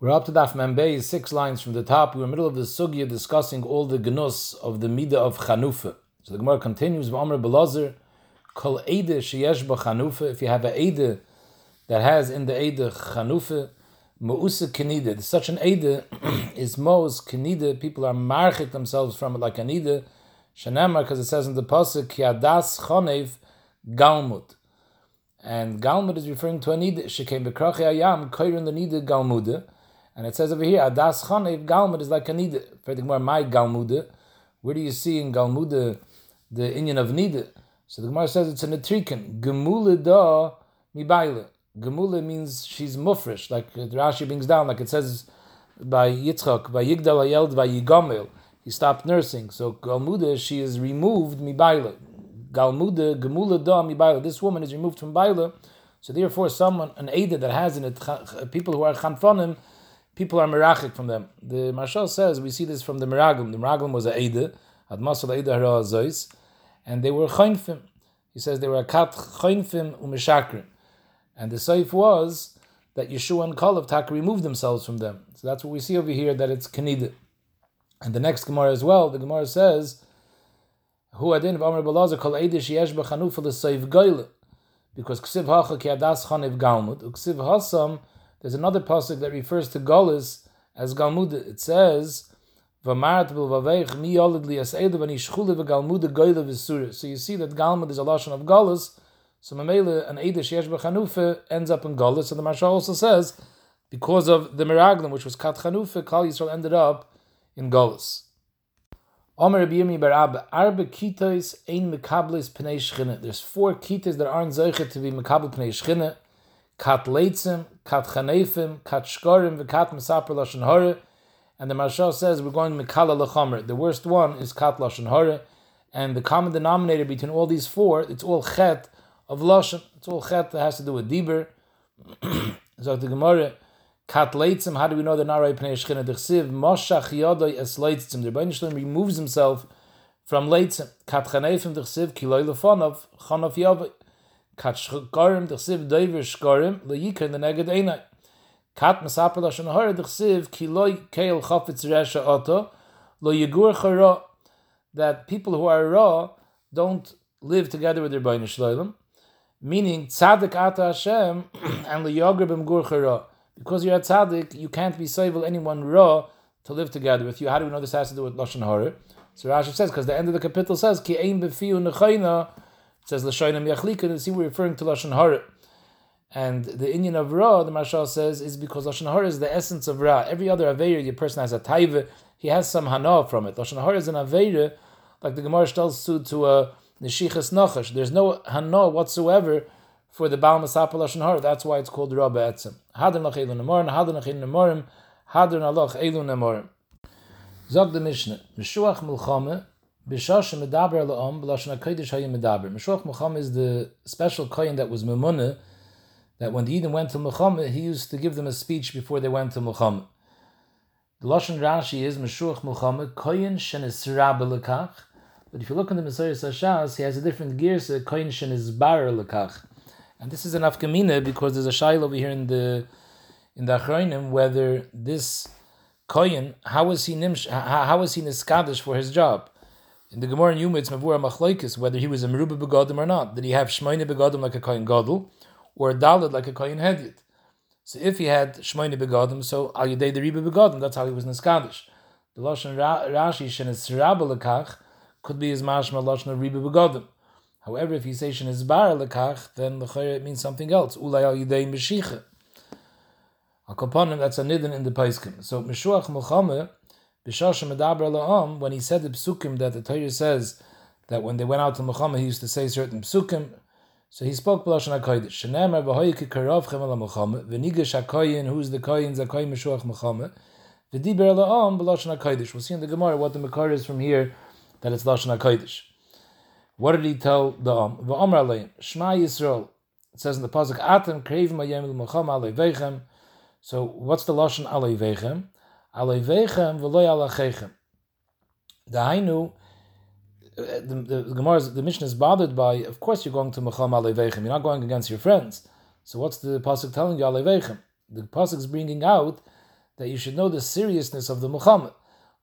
We're up to Daf Membei, six lines from the top. We're in the middle of the sugya discussing all the gnus of the midah of Chanufa. So the Gemara continues, V'amr Belazer, Kol Eide sheyesh Chanufa, if you have an Eide that has in the Eide Chanufa, Ma'usa Kenida, such an Eide is Mo's Kenida, people are marchik themselves from it like an Eide, Shanamar, because it says in the Pasuk, Ki Adas Chonev Galmud. And Galmud is referring to a Nida, she came Bekrachi Ayam, Koirin the Nida Galmudah, and it says over here, Adas Chanev Galmud is like a Nida. For the Gemara, my Galmuda. Where do you see in Galmuda the Indian of Nida? So the Gemara says it's a Netrikan. Gemule da mibaile. Gemule means she's mufresh, like Rashi brings down, like it says by Yitzchak, by Yigdal Ayeld, by Yigomel. He stopped nursing. So Galmuda, she is removed mibaile. Galmuda, Gemule da mibaile. This woman is removed from baile. So therefore, someone, an Ada that has in it, uh, people who are chanfonim, people are merachik from them. The Maharsha says we see this from the Meraglim. The Meraglim was a Eide, had Masal Eide Hara Zois, and they were chaynfim. He says they were a kat chaynfim. And the saif was that Yeshua and Kalev Tak removed themselves from them. So that's what we see over here, that it's Kenida. And the next Gemara as well, the Gemara says, Hu adin of Amr Balazar kol Eidish yesh b'chanufa l'saif goyle. Because ksiv hacha ki adas chanev galmud, uksiv hasam, there's another pasuk that refers to Golis as Galmud. It says, "V'marat b'vaveich mi yolid li aseidu v'nishchule v'galmud goyle v'sura." So you see that Galmud is a lashon of Golis. So Mamela, an Eidish yesh b'chanufa ends up in Golis. So the Maharsha also says, because of the Miraglim, which was Kat Chanufa, Kal Yisrael ended up in Golis. Omer Rabbi Bar Abba, Arba Kitos ein Mekablis Pnei. There's four Kitos that aren't Zeicha to be Mekabel Pnei Shchina. Kat Leitzim, Kat Chanefim, Kat Shkorim, Kat Mesaper Lashon Hore. And the Maharsha says we're going Mikala Lachomer. The worst one is Kat Lashon Hore. And the common denominator between all these four, it's all Chet of Lashon. It's all Chet that has to do with Dibur. so the Gemara, Kat Leitzim, how do we know they're not right Pnei Shechina? The Chsiv, Moshach Yodoi Es Leitzim. The Rebbeinu Shalom removes himself from Leitzim. Kat Chanefim, the Chsiv, Kiloi Lefonov, Chanof Yovoi. Kat shkorim der siv doiver shkorim le yikern the neged einay kat masapel lashon hara der siv ki loy keil chafetz resha oto lo yigur chara that people who are raw don't live together with their bain shloim meaning tzadik ata Hashem and le yoger bim gur chara. Because you're a tzadik you can't be soivel anyone raw to live together with you. How do we know this has to do with lashon hara? So Rashi says because the end of the capital says ki ein befiu nechayna says Lashonim Yachlika, and see we're referring to Lashon Hara. And the Indian of Ra, the Maharsha says, is because Lashon Hara is the essence of Ra. Every other Aveira, the person has a taiva, he has some hana from it. Lashon Hara is an Aveira, like the Gemara tells to, to uh, a Neshichas Nachash. There's no hana whatsoever for the Baal Masapa Lashon Hara. That's why it's called Ra Be'etzim. Hadr nach Elun Nemorim, Hadr nach Elun Nemorim, Hadr Nemorim. Zog the Mishnah, Meshuach Mulchame, Bishash medaber la'om b'lashon hakodesh hayim medaber. Meshuach Mucham is the special kohen that was memuna, that when the Eden went to Mucham, he used to give them a speech before they went to Mucham. The lashon Rashi is Meshuach Mucham kohen shenisra b'lekach. But if you look in the Messiah Sashas, he has a different gear, so kohen shenisbar lekach. And this is an afkamina because there's a shail over here in the in the Achroinim whether this kohen how was he nimsh how was he niskadish for his job. In the Gemara in Yuma, it's Mavura Machlaikis, whether he was a Meruba Begadim or not. Did he have Shmoine Begadim like a Kohen Gadol, or a Dalit like a Kohen Hedyot? So if he had Shmoine Begadim, so Al Yedei the Riba Begadim, that's how he was Niskadish. The Lashon Rashi, Shenes Rabba Lekach, could be his mashma Lashon Riba Begadim. However, if you say Shenes Bar Lekach, then Lechayr it means something else. Ulay Al Yedei Meshicha. Al Kapanim, that's a Nidin in the Paiskim. So Meshuach Mulchame, when he said the psukim that the Torah says that when they went out to Milchama, he used to say certain psukim. So he spoke b'lashon hakodesh. Shenemer v'hoyik karavchem el Milchama v'nigesh hakoyin who's the koyin zakoy meshuach Milchama v'diber la'am b'lashon hakodesh. We'll see in the Gemara what the makar is from here that it's lashon hakodesh. What did he tell the Am? V'amr aleim Shema Yisrael. It says in the pasuk Atem krevim ayem Milchama alei So what's the lashon alei veichem? Alevechem v'loy alachechem. The Hainu, the, the, the Gemara, the Mishnah is bothered by. Of course, you're going to Mecham Alevechem. You're not going against your friends. So what's the pasuk telling you Alevechem? The pasuk is bringing out that you should know the seriousness of the Milchama.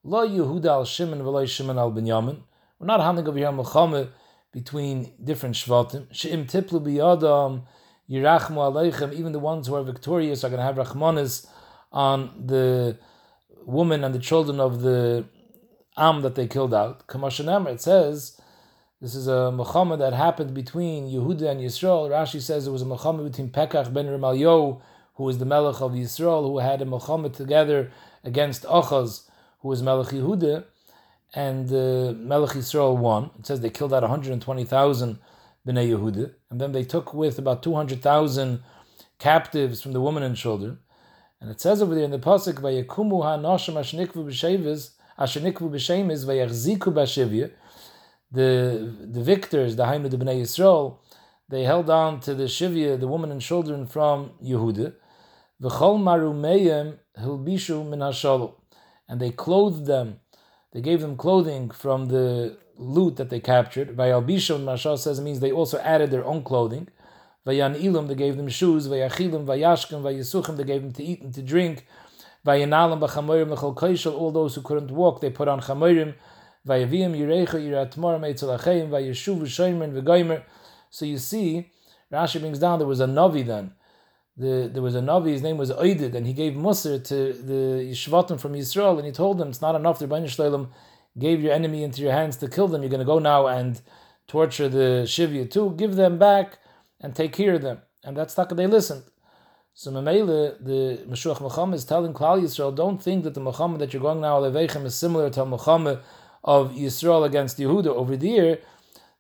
Lo Yehuda al Shimon v'lo Shimon al Binyamin. We're not handling over here Milchama between different Shvatim. She'im tiplu biyadam yirachmu aleichem. Even the ones who are victorious are going to have Rahmanis on the women and the children of the Am that they killed out. Kamashanamr, it says, this is a Milchama that happened between Yehuda and Yisrael. Rashi says it was a Milchama between Pekach ben Remalyo, who was the Melech of Yisrael, who had a Milchama together against Achaz, who was Melech Yehuda, and uh, Melech Yisrael won. It says they killed out 120,000 Bnei Yehuda, and then they took with about 200,000 captives from the women and children. And it says over there in the pasuk, "Vayakumu ha'noshim ashnikvu b'shevis ashenikvu b'shemis vayachziku b'shivya." The the victors, the Hainu the Bnei Yisrael, they held on to the shivya, the women and children from Yehuda. V'chol marumeyim hilbishu min hashalom, and they clothed them. They gave them clothing from the loot that they captured. Vayalbishu, Maharsha says it means they also added their own clothing. Vayan ilam, they gave them shoes. Vayachilim, vayashkim, vayisuchim, they gave them to eat and to drink. Vayanalim, b'chamorim, l'chol kaishal, all those who couldn't walk, they put on chamorim. Vayavim, yirecha, yiratmorim, eitzalachayim, vayeshuv, v'shoymer, v'goymer. So you see, Rashi brings down there was a Navi then. The, there was a Navi, his name was Oidid, and he gave Musr to the Yishvatim from Yisrael, and he told them, it's not enough, the Rebbeinu Shlalem gave your enemy into your hands to kill them, you're going to go now and torture the Shivya too, give them back and take care of them. And that's not they listened. So Mamela, the Meshuach Milchama is telling Klal Yisrael, don't think that the Milchama that you're going now, Alevechem, is similar to Milchama of Yisrael against Yehuda. Over there,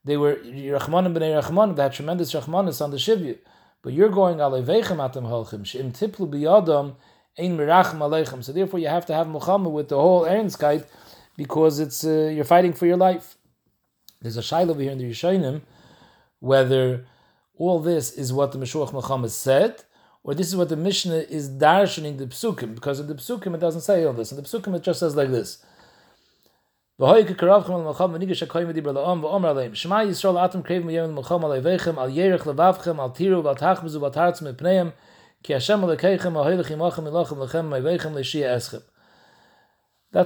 they were Rachman and Bnei Rachman, they had tremendous Rachmanis on the Shivya. But you're going Alevechem atem holchim, Shim tiplu biyadam, ein mirachem aleichem. So therefore you have to have Milchama with the whole Aaronskite, because it's uh, you're fighting for your life. There's a shaila over here in the Rishonim, whether all this is what the Meshuach Milchama said, or this is what the Mishnah is darshaning the psukim, because in the psukim it doesn't say all this. In the psukim it just says like this. That's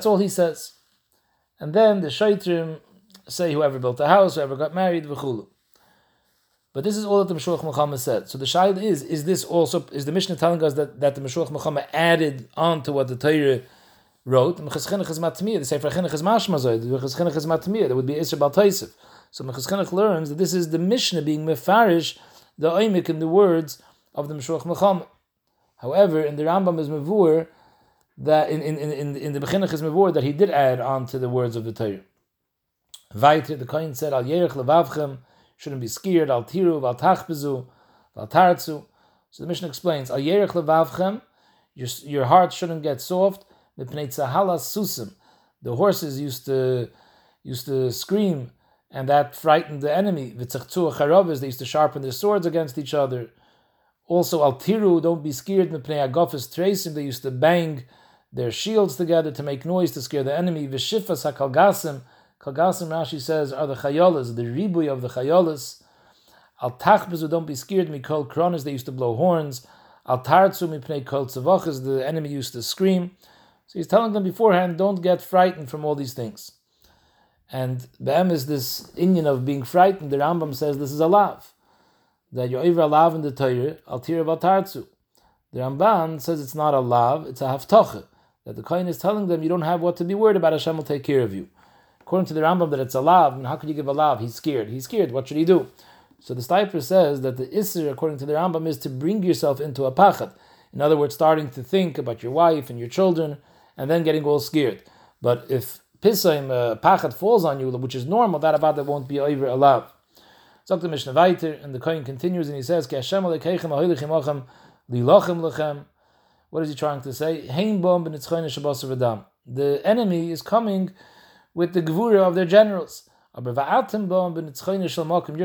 all he says. And then the shaitrim say whoever built a house, whoever got married, v'chulu. But this is all that the Meshuach Milchama said. So the shaila is: Is this also is the Mishnah telling us that, that the Meshuach Milchama added on to what the Torah wrote? The Sefer Chinuch is mashmazoid. The Minchas Chinuch is matmiyah. That would be Isra Bal Taisif. So Minchas Chinuch learns that this is the Mishnah being mefarish the oimik in the words of the Meshuach Milchama. However, in the Rambam is mevur that in in in in the Bechinnach is mevur that he did add on to the words of the Torah. Weiter, the Kohen said, Al Yerech Levavchem, shouldn't be scared, Al Tiru, Al Tachbezu, Al Tartzu. So the mission explains, Al Levavchem, your, your heart shouldn't get soft, Mipnei Tzahala Susim. The horses used to used to scream, and that frightened the enemy. V'tzachtu Charavis, they used to sharpen their swords against each other. Also, Al Tiru, don't be scared, Mipnei Agofis Trasim, they used to bang their shields together to make noise to scare the enemy. V'shifas HaKalgasim, Kalgasim Rashi says are the chayolas, the ribui of the chayolas. Al tachbezu, don't be scared. Mikol kronis, they used to blow horns. Al tartzu mipnei kol tzavachas, the enemy used to scream. So he's telling them beforehand, don't get frightened from all these things. And Be'em is this Indian of being frightened. The Rambam says this is a lav. That you're over a lav in the Torah, al tira tartzu. The Ramban says it's not a lav, it's a haftoche. That the Kohen is telling them you don't have what to be worried about, Hashem will take care of you according to the Rambam that it's a lav, and how could you give a lav? He's scared. He's scared. What should he do? So the Stiper says that the Isser, according to the Rambam, is to bring yourself into a pachat. In other words, starting to think about your wife and your children, and then getting all scared. But if pisaim uh, pachat falls on you, which is normal, that about that won't be over a lav. So the Mishnah weiter, and the Kohen continues, and he says, What is he trying to say? The enemy is coming with the gevura of their generals. You're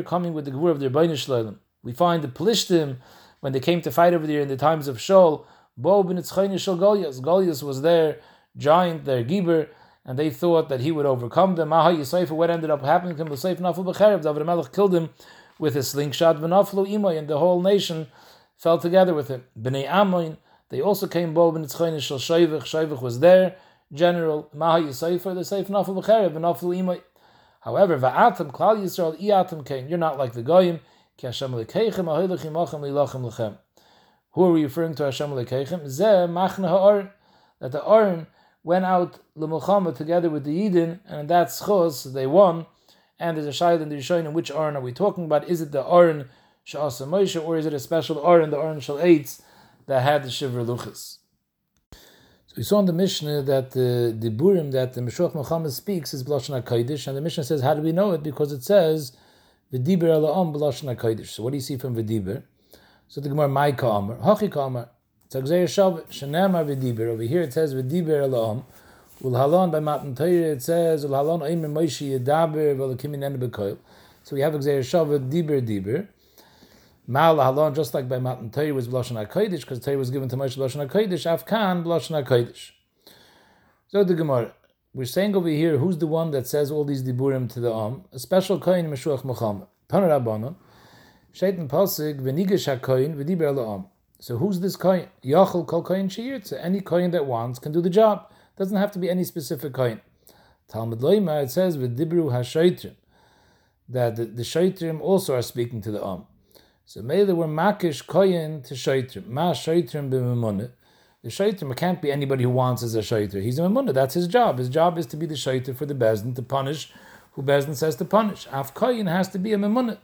coming with the gevura of their Beine We find the Plishtim, when they came to fight over there in the times of Shaul, Bo b'nitzchaynishal Goliath was their giant, their Giber, and they thought that he would overcome them. What ended up happening to him? David Melech killed him with a slingshot, and the whole nation fell together with him. Bnei Amoin, They also came both in its shel Shoivich. Shoivich was there. General Maha Yisayfer, the Seif Nafel B'cherev, Nafel Imay. However, Va'atam Klal Yisrael, Iatam came. You're not like the Goyim. Ki Hashem Lekeichem, Ahoylechim Achem Lilachem Lechem. Who are we referring to Hashem Lekeichem? Zeh Machna Ha'or. That the Oren went out L'Mulchama together with the Eden, and that's Chos, they won. And there's a Shayad in the Rishonim, which Oren are we talking about? Is it the Oren Sha'asa Moshe, or is it a special Oren, the Oren Shal Eitz, that had the Shivra Luchas? So we saw in the Mishnah that the, the Burim that the Meshuach Milchama speaks is B'lashon HaKadosh, and the Mishnah says, how do we know it? Because it says, V'diber Ela'am B'lashon HaKadosh. So what do you see from V'diber? So the Gemara, Mai Ka'amar, Hachi Ka'amar, Tzagzei Shav, Shanamar V'diber. Over here it says, V'diber Ela'am, Ulhalon by Matan Torah it says Ulhalon Oimer Moshe Yedaber V'Lakim Inen B'Koil. So we have Gzeir Shav Diber Diber. Mal Halon just like by Matan Torah was B'Lashon Hakodesh because Torah was given to Moshe B'Lashon Hakodesh. Afkan B'Lashon Hakodesh. So the Gemara. We're saying over here who's the one that says all these diburim to the Am? A special kohen Meshuach Milchama. Tanar Rabbanon. Shaitan Pasig V'Nigesh HaKoyin V'Diber Am. So who's this kohen? Yachol Kol Kohen Shiyirtze. Any kohen that wants can do the job. Doesn't have to be any specific kohen. Talmud Loima, it says with Dibru HaShaitrim, that the, the Shaitrim also are speaking to the Am. So maybe there were Makish kohen to Shaitrim. Ma Shaitrim b'memunah. The Shaitrim can't be anybody who wants as a Shaitr. He's a Memunah. That's his job. His job is to be the Shaitr for the Bezdin, to punish who Bezdin says to punish. Af kohen has to be a Memunah.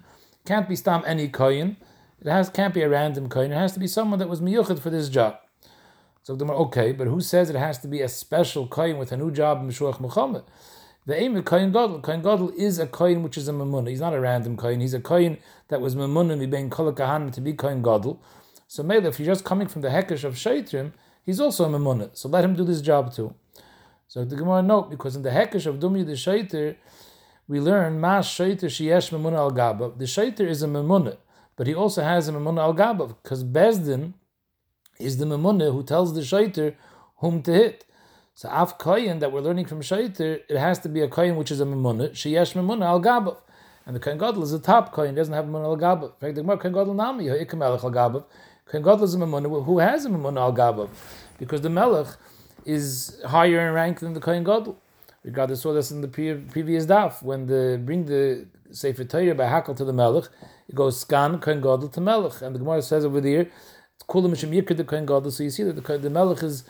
Can't be stam any kohen. It has can't be a random kohen. It has to be someone that was miyuchad for this job. So okay, but who says it has to be a special kohen with a new job in Meshuach Milchama? The aim of kohen gadol. Kohen gadol is a kohen which is a mamunah. He's not a random kohen. He's a kohen that was mamunah mi being kol kahanim to be kohen gadol. So maybe if you're just coming from the hekesh of shaitrim, he's also a mamunah. So let him do this job too. So the Gemara note because in the hekesh of dumi the shaiter, we learn mas shaiter sheyesh mamunah al gabav. The shaiter is a mamunah, but he also has a mamunah al gabav because bezdin is the Mamunah who tells the Shaiter whom to hit. So Af Koyin that we're learning from Shaiter, it has to be a Koyin which is a Mamunah, Sheyesh Mamunah al Gabav. And the Koyin Gadol is a top Koyin, doesn't have Mamunah al Gabav. In fact, the Gemara Koyin Gadol Nami, Ikam Melech al Gabav. Koyin Gadol is a Mamunah who has a Mamunah al Gabav. Because the Melech is higher in rank than the Koyin Gadol. We got to saw this in the previous daf when the bring the Sefer Torah by Hakel to the Melech, it goes Skan Koyin Gadol to Melech, and the Gemara says over there Kulam Hashem Yikr the Kohen Gadol. So you see that the, the Melech is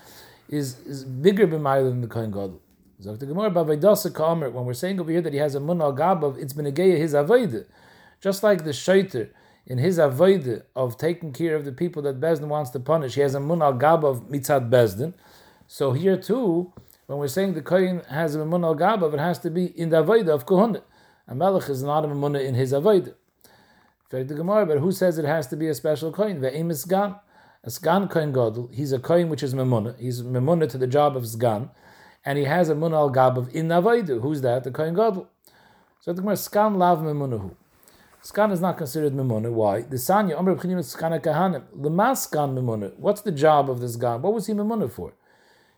is is bigger b'mayil than the Kohen Gadol. When we're saying over here that he has a mun al gabav, it's been a his avodah. Just like the shaiter in his avodah of taking care of the people that Bezdin wants to punish, he has a mun al gabav mitzad Bezdin. So here too, when we're saying the Kohen has a mun al gabav, it has to be in the avodah of Kohunah. A Melech is not a mun in his avodah. In Gemara, but who says it has to be a special Kohen? The aim is gone. A Sgan Kohen Gadol, he's a Kohen which is Memuna. He's Memuna to the job of Sgan, and he has a Mun al Gab of In Navaidu. Who's that? The Kohen Gadol. So the Gemara, Sgan Lav Memunahu. Skan is not considered Memuna. Why? The Sanya, Amr B'chinim Skan Kahanim. Lema Sgan Memuna. What's the job of this Sgan? What was he Memuna for?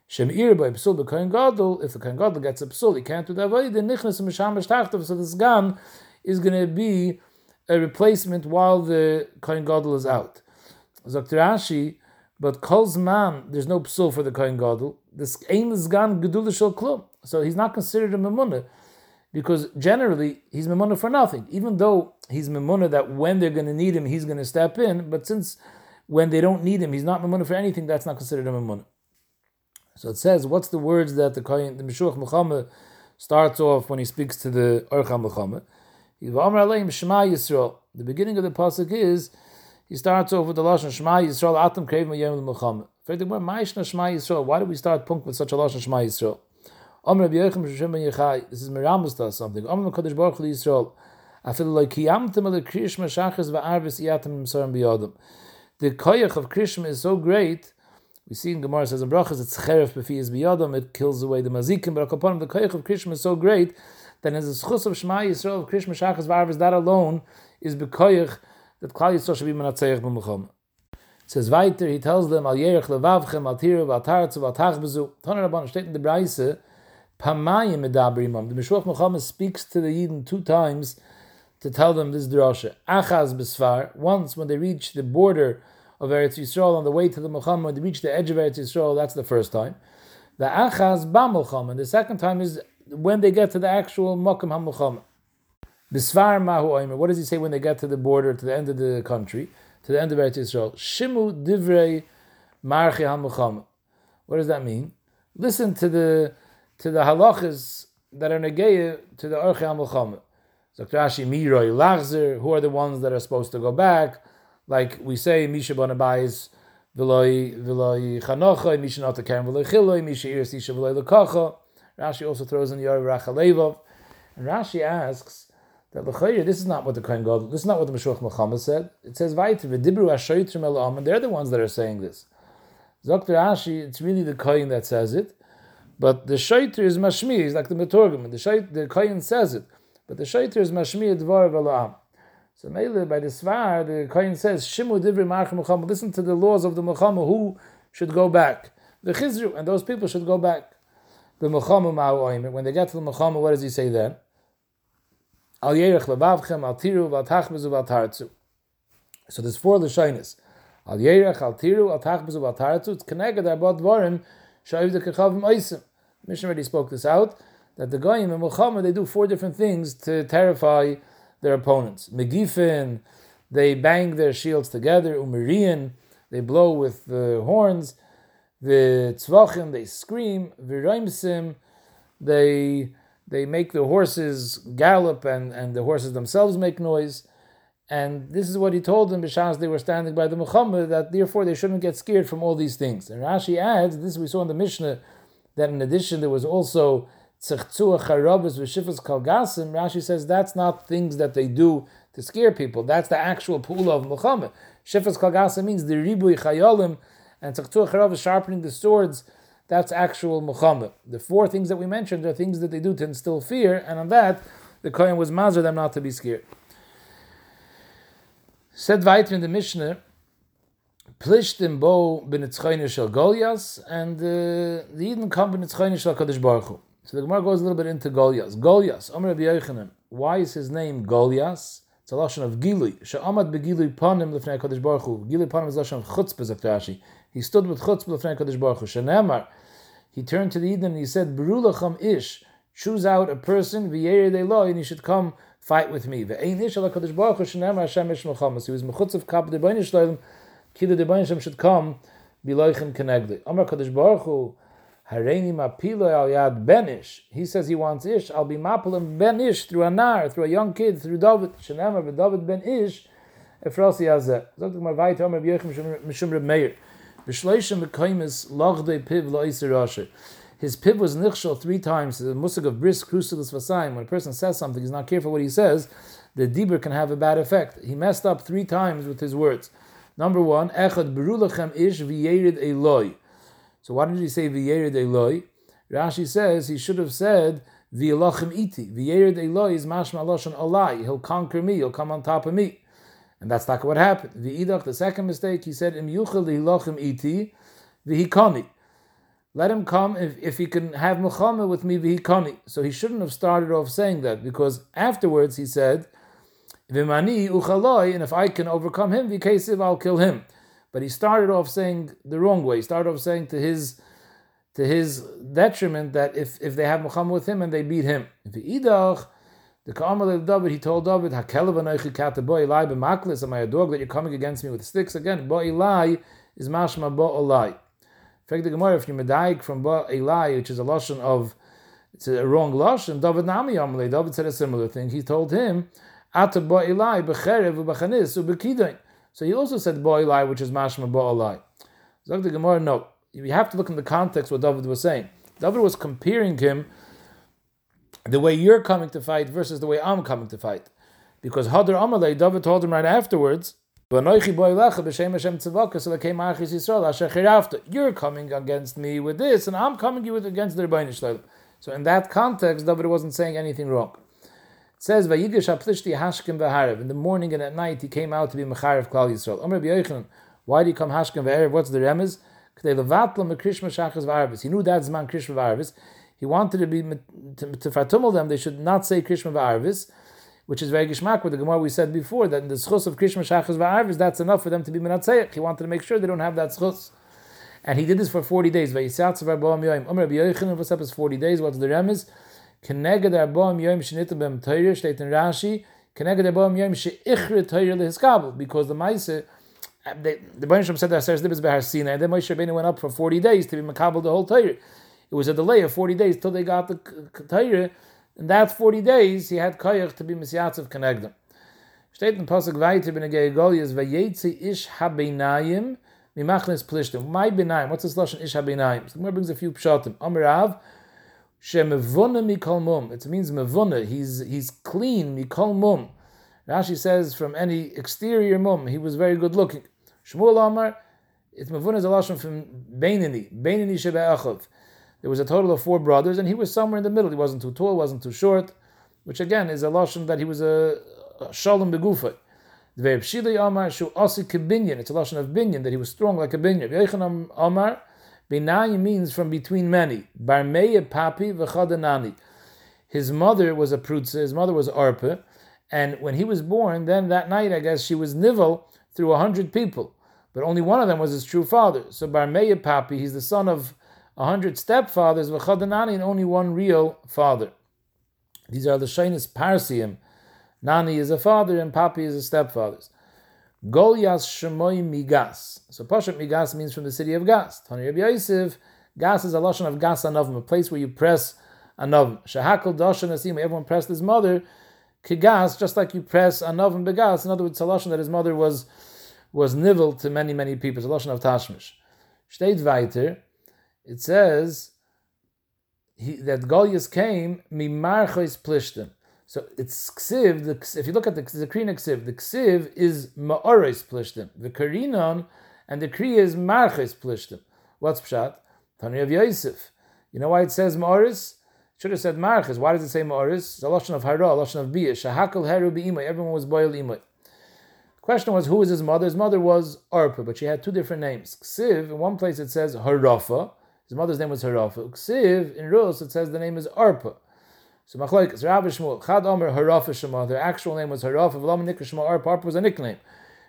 Shemir by Psul the Kohen Gadol. If the Kohen Gadol gets a Psul, he can't do that. Then Nichnas Mishamash Tachtav. So the Sgan is going to be a replacement while the Kohen Gadol is out. Dr. Rashi, but Kol's man, there's no psul for the Kohen Gadol. This aim is gone gedula shel klum. So he's not considered a memuna because generally he's memuna for nothing. Even though he's memuna that when they're going to need him, he's going to step in. But since when they don't need him, he's not memuna for anything. That's not considered a memuna. So it says, what's the words that the Kohen, the Meshuach Milchama starts off when he speaks to the Orcha Milchama? The beginning of the pasuk is he starts off with the lashon Shema Yisrael Atam Krev Mayom L'Mucham. Ma'ishna Shema Yisrael. Why do we start punk with such a lashon Shema Yisrael? Omer Rabbi Yechim Shem Ben Yechai. This is Miramus does something. Omer Kodesh Baruch Hu Yisrael. Afil lo kiyamtem al krishma shachas va'arvis yatem misorim biyodem. The koyach of krishma is so great. We see in Gemara says in brachas it's cheref b'fiyas biyodem. It kills away the mazikim. But upon the koyach of krishma is so great that as a schus of Shema Yisrael of krishma shachas va'arvis that alone is bekoyach that Klal Yisrael should be menatzeich b'mechom. says weiter, he tells them, al yerech levavchem, al tiru, al taratzu, al tachbezu. Toner Rabban, steht in the Braise, pamayim medabrimam. The Meshuach Milchama speaks to the Yidden two times to tell them this drasha. Achaz besvar, once when they reach the border of Eretz Yisrael on the way to the Milchama, when they reach the edge of Eretz Yisrael, that's the first time. The Achaz Ba and the second time is when they get to the actual Makam HaMilchama. Bisvar Mahu what does he say when they get to the border, to the end of the country, to the end of Eretz Yisrael? Shimu Divrei Marchi HaMilchama. What does that mean? Listen to the to the halachas that are negeya to the Orche HaMilchama. Zakrashi Miroi Lachzer, who are the ones that are supposed to go back? Like we say, Misha Bonabayis V'loi V'loi Chanocha, Misha Nata Karen V'loi Chiloi, Misha Iris Isha Lekacha. Rashi also throws in the Yor Rachalevov. And Rashi asks that this is not what the Kohen God, this is not what the Meshuach Milchama said. It says, Vayter, V'dibru Ashoytrim El and they're the ones that are saying this. Dr. Ashi, it's really the Kohen that says it, but the Shaiter is Mashmi, he's like the Metorgim, the, Shait, the Kohen says it, but the Shaiter is Mashmi Dvar V'la'am. So Mele, by the Svar, the Kohen says, Shimu Divri March Milchama, listen to the laws of the Milchama, who should go back. The Chizru, and those people should go back. The Milchama Ma'u when they get to the Milchama, what does he say then? Al yerech lebavchem, al tiru, al tachbezu, al tarzu. So there's four lashonis. Al yerech, al tiru, al tachbezu, al tarzu. It's connected about dvarim, shayiv de kechavim oisim. Mishnah already spoke this out, that the Goyim and Milchama, they do four different things to terrify their opponents. Megifin, they bang their shields together. Umirian, they blow with the horns. The tzvachim, they scream. Viraimsim, they they make the horses gallop and, and the horses themselves make noise. And this is what he told them, Bishas, they were standing by the Milchama, that therefore they shouldn't get scared from all these things. And Rashi adds, this we saw in the Mishnah, that in addition there was also Tzechtzua Charabas Vishifas Kalgasim. Rashi says that's not things that they do to scare people. That's the actual pool of Milchama. Shifas Kalgasim means the Ribui Chayolim, and Tzechtzua Charabas sharpening the swords that's actual Milchama. The four things that we mentioned are things that they do to instill fear, and on that, the Kohen was mazar them not to be scared. Said weiter the Mishnah, Plishtim bo b'nitzchayne shel Golias, and uh, the Eden come b'nitzchayne shel Kadosh Baruch Hu. So the Gemara goes a little bit into Golias. Golias, Omer Rabbi Yochanan. Why is his name Golias? It's a lashon of Gilui. She'amad begilui panim lefnei Kadosh Baruch Hu. Gilui panim is lashon of chutzpah. He stood with chutzpah lefnei Kadosh Baruch Hu. She'nemar he turned to the Eden and he said, Berulacham ish, choose out a person, v'yer law, and he should come fight with me. He was mechutz of kap debayin shloim, kida debayin Hashem should come, biloichem kenegli. Amar kadosh baruch hu, hareini mapilo al yad ben ish. He says he wants ish, I'll be mapilim ben ish, through a nar, through a young kid, through David, shenem David ben ish, efrasi azeh. Zog mar vayit, mishum Reb Meir. Piv la'isir His piv was nichshel three times. The musik of brisk crucilis vasayim. When a person says something, he's not careful what he says, the dibur can have a bad effect. He messed up three times with his words. Number one, echad berulachem ish v'yerid eloi. So why did he say v'yerid eloi? Rashi says he should have said v'yelachem iti. V'yerid eloi is mashma lashon alai. He'll conquer me. He'll come on top of me. And that's not what happened. The idach, the second mistake, he said, Im yuchel hilachim iti, v'hikoni. Let him come if, if he can have milchama with me, v'hikoni. So he shouldn't have started off saying that, because afterwards he said, V'mani uchaloi, and if I can overcome him, v'kesiv, I'll kill him. But he started off saying the wrong way. He started off saying to his to his detriment that if, if they have Milchama with him and they beat him. V'idach, the Kamal of David, he told David, Hakelav anoichi kata bo elai b'maklis, am I a dog that you're coming against me with sticks? Again, bo elai is mashma bo elai. In fact, the Gemara, if you're medaik from bo elai, which is a lashon of, it's a wrong lashon, David nami David said a similar thing. He told him, ata bo elai b'cherev u'b'chanis u'b'kidain. So he also said bo elai, which is mashma bo elai. So the Gemara, no. You have to look in the context what David was saying. David was comparing him the way you're coming to fight versus the way I'm coming to fight. Because Hadar Amalei, David told him right afterwards, you're coming against me with this, and I'm coming you with against the Rebbeinu. So in that context, David wasn't saying anything wrong. It says. In the morning and at night, he came out to be mecharev klal Yisrael. Why do you come hashkim v'harev? What's the remez? He knew that's man krishma v'arvis. He wanted to be to, to fatumel them. They should not say Krishma v'arvis. which is very gishmak with the Gemara we said before that in the schus of Krishma Shachas Va'arvis, that's enough for them to be Menatzeich. He wanted to make sure they don't have that schus. And he did this for 40 days. Vayisatz Yochanan, what's up is 40 days. What's the remiz? Because the Maise, uh, the Baruch said that Aseres Libes Behar Sinai, and then Moshe Rabbeinu went up for 40 days to be Makabel the whole Torah. It was a delay of 40 days till they got the Torah. In that 40 days, he had Koyach to be Mesiatzav Kenegdim. Steht in Pasuk weiter, bin Gei Goliath, Vayetzi Ish Habeinayim, Mimachnes Plishtim. My Benaim, what's this lashon Ish Habeinayim? So Gemara brings a few pshatim. Amarav, Shemevuna Mikol Mum. It means Mevuna, he's, he's clean, Mikol Mum. Rashi says from any exterior mum, he was very good looking. Shmuel Amar, it's Mevuna is a lashon from Beinani, Beinani Shebe'achav. There was a total of four brothers, and he was somewhere in the middle. He wasn't too tall, wasn't too short, which again is a lashon that he was a, a shalom begufa. The Amar Shu Asi It's a lashon of binyan that he was strong like a binyan. Yechanam Amar Binayim means from between many. Barmeya Papi v'chadanani. His mother was a prutza. His mother was Arpa, and when he was born, then that night I guess she was nivel through a hundred people, but only one of them was his true father. So Barmeya Papi, he's the son of a hundred stepfathers, v'chadanani, and only one real father. These are the shainis parsiim. Nani is a father and Papi is a stepfather. Golias Shemoy Migas. So Pashat Migas means from the city of Gas. Tani Rabbi Yosef, Gas is a lotion of Gas Anovim, a place where you press Anovim. Shahakal Doshan Asim, everyone pressed his mother. Kigas, just like you press Anovim Begas. In other words, a lotion that his mother was was nivel to many, many people. It's a lotion of Tashmish. Steht weiter, it says he, that Goliath came, Mimarchois Plishtim. So it's ksiv. The, if you look at the Zakrina ksiv, the ksiv is ma'ores plishtim. The karinon and the kri is marches plishtim. What's pshat? Tani of Yosef. You know why it says ma'ores? Should have said marches. Why does it say ma'ores? It's a lotion of hara, a lotion of biyah. Shahakal heru bi'imay. Everyone was boiled imay. Question was who was his mother? His mother was Arpa, but she had two different names. Ksiv, in one place it says Harafa. His mother's name was Harafa. Ksiv, in Rus, it says the name is Arpa. So Machlaikas, Rabbi Shmuel, Chad Omer Harafa Shema, their actual name was Harafa, V'lam Nikra Shema Arf, Arf was a nickname,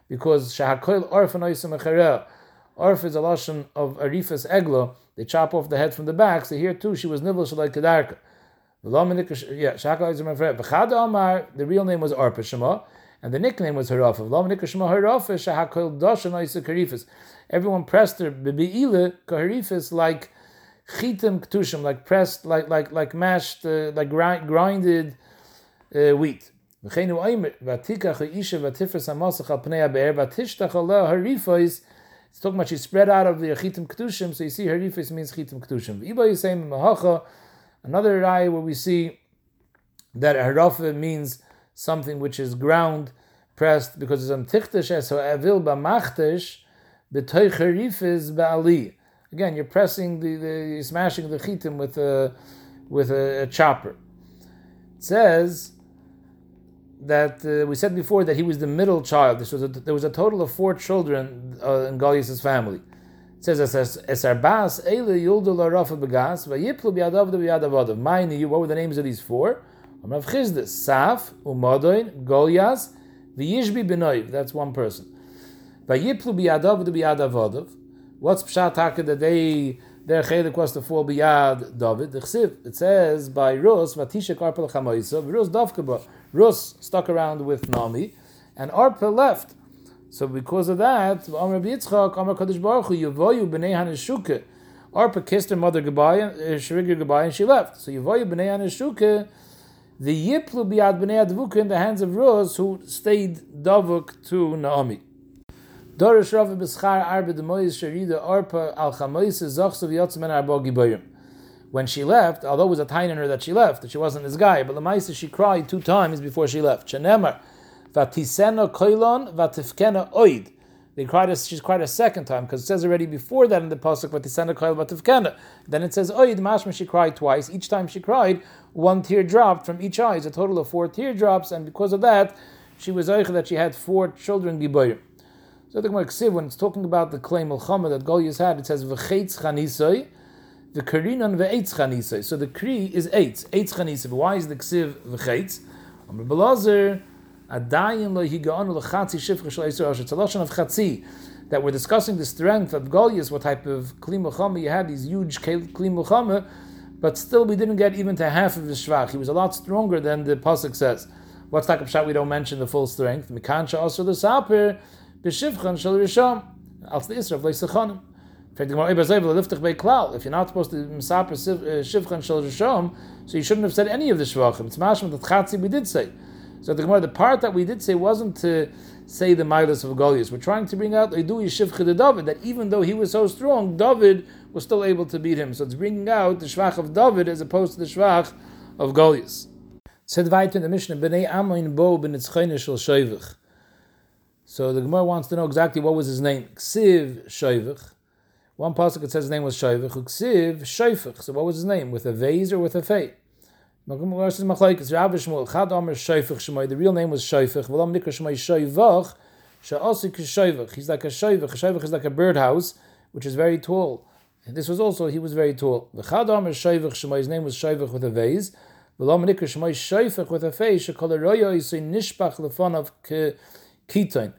because Shahakoil Arf and Oisim Echera, Arf is a lashon of Arifas Eglo, they chop off the head from the back, so here too she was Nibel Shalai Kedarka. Yeah, V'chad Omer, the real name was Arpa Shema, and the nickname was Harafa. V'lam Shema Harafa, and Karifas. Everyone pressed her, Bebe'ile, Kaharifas, like chitim ktushim, like pressed, like like like mashed, uh, like grind, grinded uh, wheat. It's talking about she spread out of the chitim ktushim, so you see harifis means chitim ktushim. Iba is saying mahacha, another raya where we see that harafa means something which is ground, pressed, because it's amtichtish, so avil b'machtish, b'toy harifis ba'ali. Again, you're pressing the, the you're smashing the chitim with a with a, a chopper. It says that uh, we said before that he was the middle child. This was a, there was a total of four children uh, in Goliath's family. It says Esarbas Eile Yuldul Arafa Begas. Mine what were the names of these four? Saf, Umadoin, Goliath, V'yishbi Benoiv. That's one person. Vayiplu Biadav Biadavadav. What's pshat taka that they their chelik was to fall biyad David? The chsiv it says by Rus vatisha karpel chamoisa Rus dovkaba Rus stuck around with Nami, and Arpa left. So because of that, Amar Yitzchak, Amar Kadosh Baruch Hu, Yavoyu b'nei Haneshuke. Arpa kissed her mother goodbye, uh, goodbye, and she left. So Yavoyu b'nei Haneshuke, the Yiplu biyad b'nei Advuka in the hands of Rus, who stayed Davuk to Naomi. Dorish Rav Arba Sharida Al Yotzemen Arba Gibayim. When she left, although it was a time in her that she left, that she wasn't this guy, but Lamaisa she cried two times before she left. Chenemar Vatisena Koilon Vatifkena Oid. They cried. A, she's cried a second time because it says already before that in the pasuk Vatisena Koil Vatifkena. Then it says Oid Mashma. She cried twice. Each time she cried, one tear dropped from each eye. It's a total of four teardrops, and because of that, she was that she had four children Gibayim. So the Gemara Ksiv, when it's talking about the claim Mulchama that Goliath had, it says v'cheitz chanisoi, the karinon ve'etz chanisoi. So the kri is eitz, eitz chanisoi. Why is the Ksiv v'cheitz? Amr Belazer, Adayin lo higanu lechatzi shifcha shel Yisrael It's a lashon of chatzi that we're discussing the strength of Goliath, what type of kli milchama you had, these huge kli milchama, but still we didn't get even to half of his shvach. He was a lot stronger than the pasuk says. What's shot? We don't mention the full strength. Mikansha also the saper b'shivchan shel risham al Israel v'leisachanim. If you're not supposed to misaper uh, shivchan shel risham, so you shouldn't have said any of the shvachim. It's mashma that chatzi we did say. So the Gemara, the part that we did say wasn't to say the milas of Goliath. We're trying to bring out Eidu Yishivcha de David, that even though he was so strong, David was still able to beat him. So it's bringing out the Shvach of David as opposed to the Shvach of Goliath. Said the Mishnah, B'nei Amoin Bo b'nitzchayne shel Shoivich. So the Gemara wants to know exactly what was his name. Ksiv Shoivich. One pasuk it says his name was Shoivich. Ksiv Shoivich. So what was his name? With a vase or with a fei? The real name was Shoifich. V'lam nikra kishoivach. He's like a shoivach. A shoivach is like a birdhouse, which is very tall. And this was also, he was very tall. His name was Shoivach with a vase. V'lam nikra shmai Shoifach with a face. Shekol royo yisay nishpach lefon of kitain.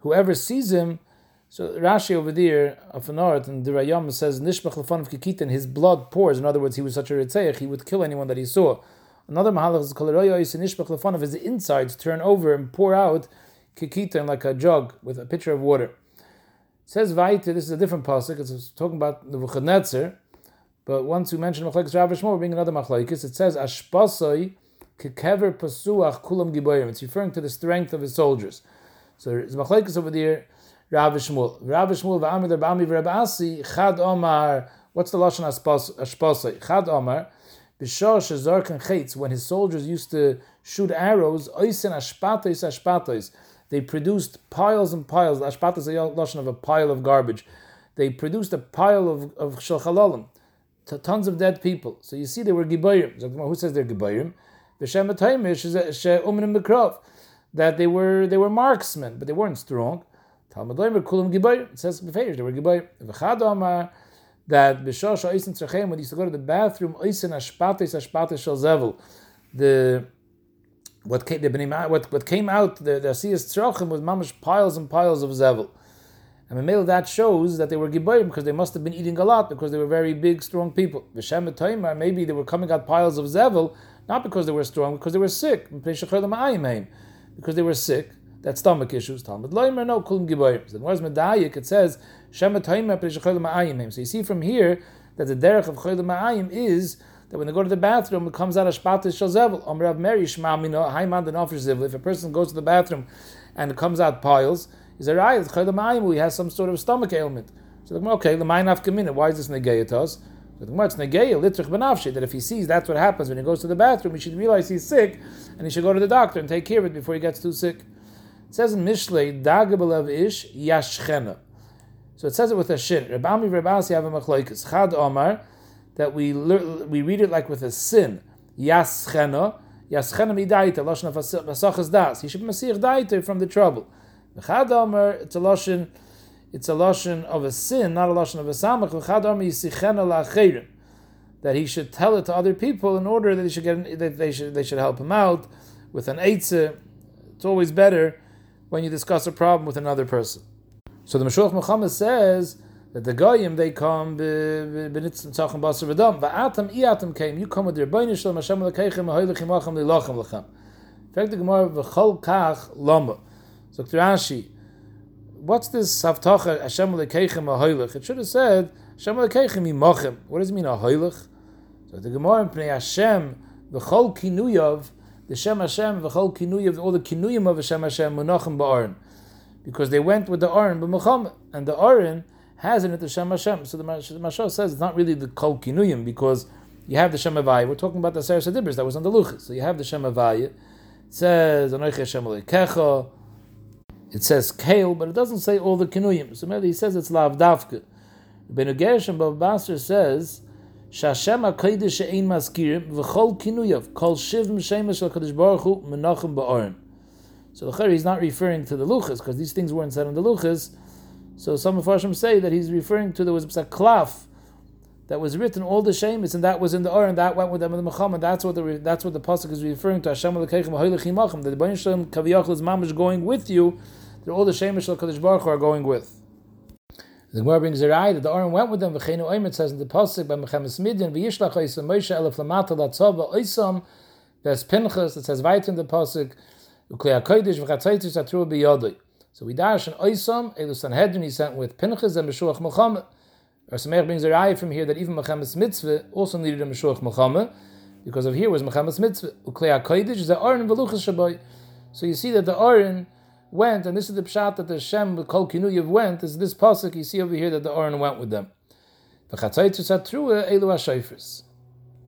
Whoever sees him, so Rashi over there of an art and the Rayam says Nishbach lefan of kikitin, his blood pours. In other words, he was such a ritzeich, he would kill anyone that he saw. Another mahalach is kolaroyos and Nishbach lefan of his insides turn over and pour out kikitin like a jug with a pitcher of water. It says Vaita, this is a different pasuk. It's talking about Nebuchadnezzar, but once we mention Machlekes Rav Shmuel, we bring another Machlekes. It says Ashpasoi kekever pasuach kulam gibayim. It's referring to the strength of his soldiers. So there's Machlekes over there. Rav Shmuel. Rav Shmuel v'amid Rabbi Rabbi Asi Chad Omar. What's the lashon ashpasei? Chad Omar. B'shor shezarkan chetz. When his soldiers used to shoot arrows, oisen ashpatos ashpatos. They produced piles and piles. Ashpatos is a lashon of a pile of garbage. They produced a pile of of shalchalalim, tons of dead people. So you see, they were gibayim. Who says they're gibayim? B'shem she umin mikrov. That they were they were marksmen, but they weren't strong. Talmud Leimer Kulam Gibayim. It says Befeish, they were Gibayim. V'chad Omar, that B'shosh Oisin Tzrechem, when he used to go to the bathroom, Oisin Ashpatis Ashpatis Shal Zevel, the what came, the what, what came out, the, the Asiyas was mamish piles and piles of Zevel. And the Mamela that shows that they were Gibayim because they must have been eating a lot because they were very big, strong people. V'shem Toimar, maybe they were coming out piles of Zevel, not because they were strong, because they were sick. Because they were sick that stomach issues. Talmud Loimer no kulim gibayim. So where's Medayik? It says Shema Ma'ayim. So you see from here that the derech of Cholim Ma'ayim is that when they go to the bathroom, it comes out a shpatis shel zevel. Om Rav Mary Shma Mino Haiman den offers zevel. If a person goes to the bathroom and it comes out piles, is a right? Cholim Ma'ayim. He has some sort of stomach ailment. So the okay, the ma'in afkamina. Why is this negayah that if he sees that's what happens when he goes to the bathroom, he should realize he's sick and he should go to the doctor and take care of it before he gets too sick. It says in Mishlei, Dagabalav ish yashchena. So it says it with a shin. Rabami Rabasi have a machloikas. Chad Omar, that we we read it like with a sin. Yaschena. Yaschena midaita. Lashon of Asachas Das. He should be Masich daita from the trouble. Chad Omar, it's a it's a lashon of a sin, not a lashon of a samach. That he should tell it to other people in order that they should get that they should they should help him out with an eitzah. It's always better when you discuss a problem with another person. So the Mashuach Milchama says that the Goyim they come benitzim tzachim basar v'dam va'atam iatam came you come with your b'nei shalom Hashem lekeichem ha'hoylechim lachem lilachem lechem. In fact, the Gemara v'chol kach lama. So Rashi, what's this havtacha Hashem lekeichem ha'hoylech? It should have said Hashem lekeichem imachim. What does it mean ha'hoylech? So the Gemara in Pnei Hashem v'chol kinuyav the Shem Hashem v'chol kinuyim, all the kinuyim of Hashem Hashem munachim ba'aron, because they went with the aron b'mucham, and the aron has in it the Shem Hashem. So the Maharsha says it's not really the kol kinuyim because you have the Shem Havaya. We're talking about the Seir Sadibris that was on the Luchas. So you have the Shem Havaya. It says Anoich Hashem Kecha it says kale, but it doesn't say all the kinuyim. So maybe he says it's lavdavka. Ben Gersh and Bava Basra says, Shashem HaKodesh she'ein maskirim, v'chol kinuyav, kol shiv shemesh shel Baruch Hu, menachem ba'orim. So the he's not referring to the Luchas, because these things weren't said on the Luchas. So some of Farshim say that he's referring to, there was a klaf that was written, all the shemis, and that was in the Or, and that went with them in the Milchama. That's what the, that's what the Pasuk is referring to, Hashem HaLekechem HaHoylechimachem, that the Bayan Shalom is mamish going with you, that all the shemis of Kadosh Baruch Hu are going with. The Gemara brings a right that the Oren went with them. V'cheinu Oimer says in the pasuk by Mechemes Midian v'yishlach Oisam Moshe Elef Lamata Latzava Oisam. There's Pinchas that says right in the pasuk Uklei Hakodesh v'chatzaitis atru b'yodoi. So we dash an Oisam Elu Sanhedrin he sent with Pinchas and Meshuach Milchama. Or Sameach brings a raya from here that even Mechamas Mitzvah also needed a Meshuach Milchama, because of here was Mechamas Mitzvah. Uklei HaKodesh is the Aron Veluchas Shabai. So you see that the Aron went, and this is the pshat that the Shem with Kol Kinuyev went, is this pasuk you see over here that the Aron went with them. The Chatzaitus Atrua Elu HaShoifers.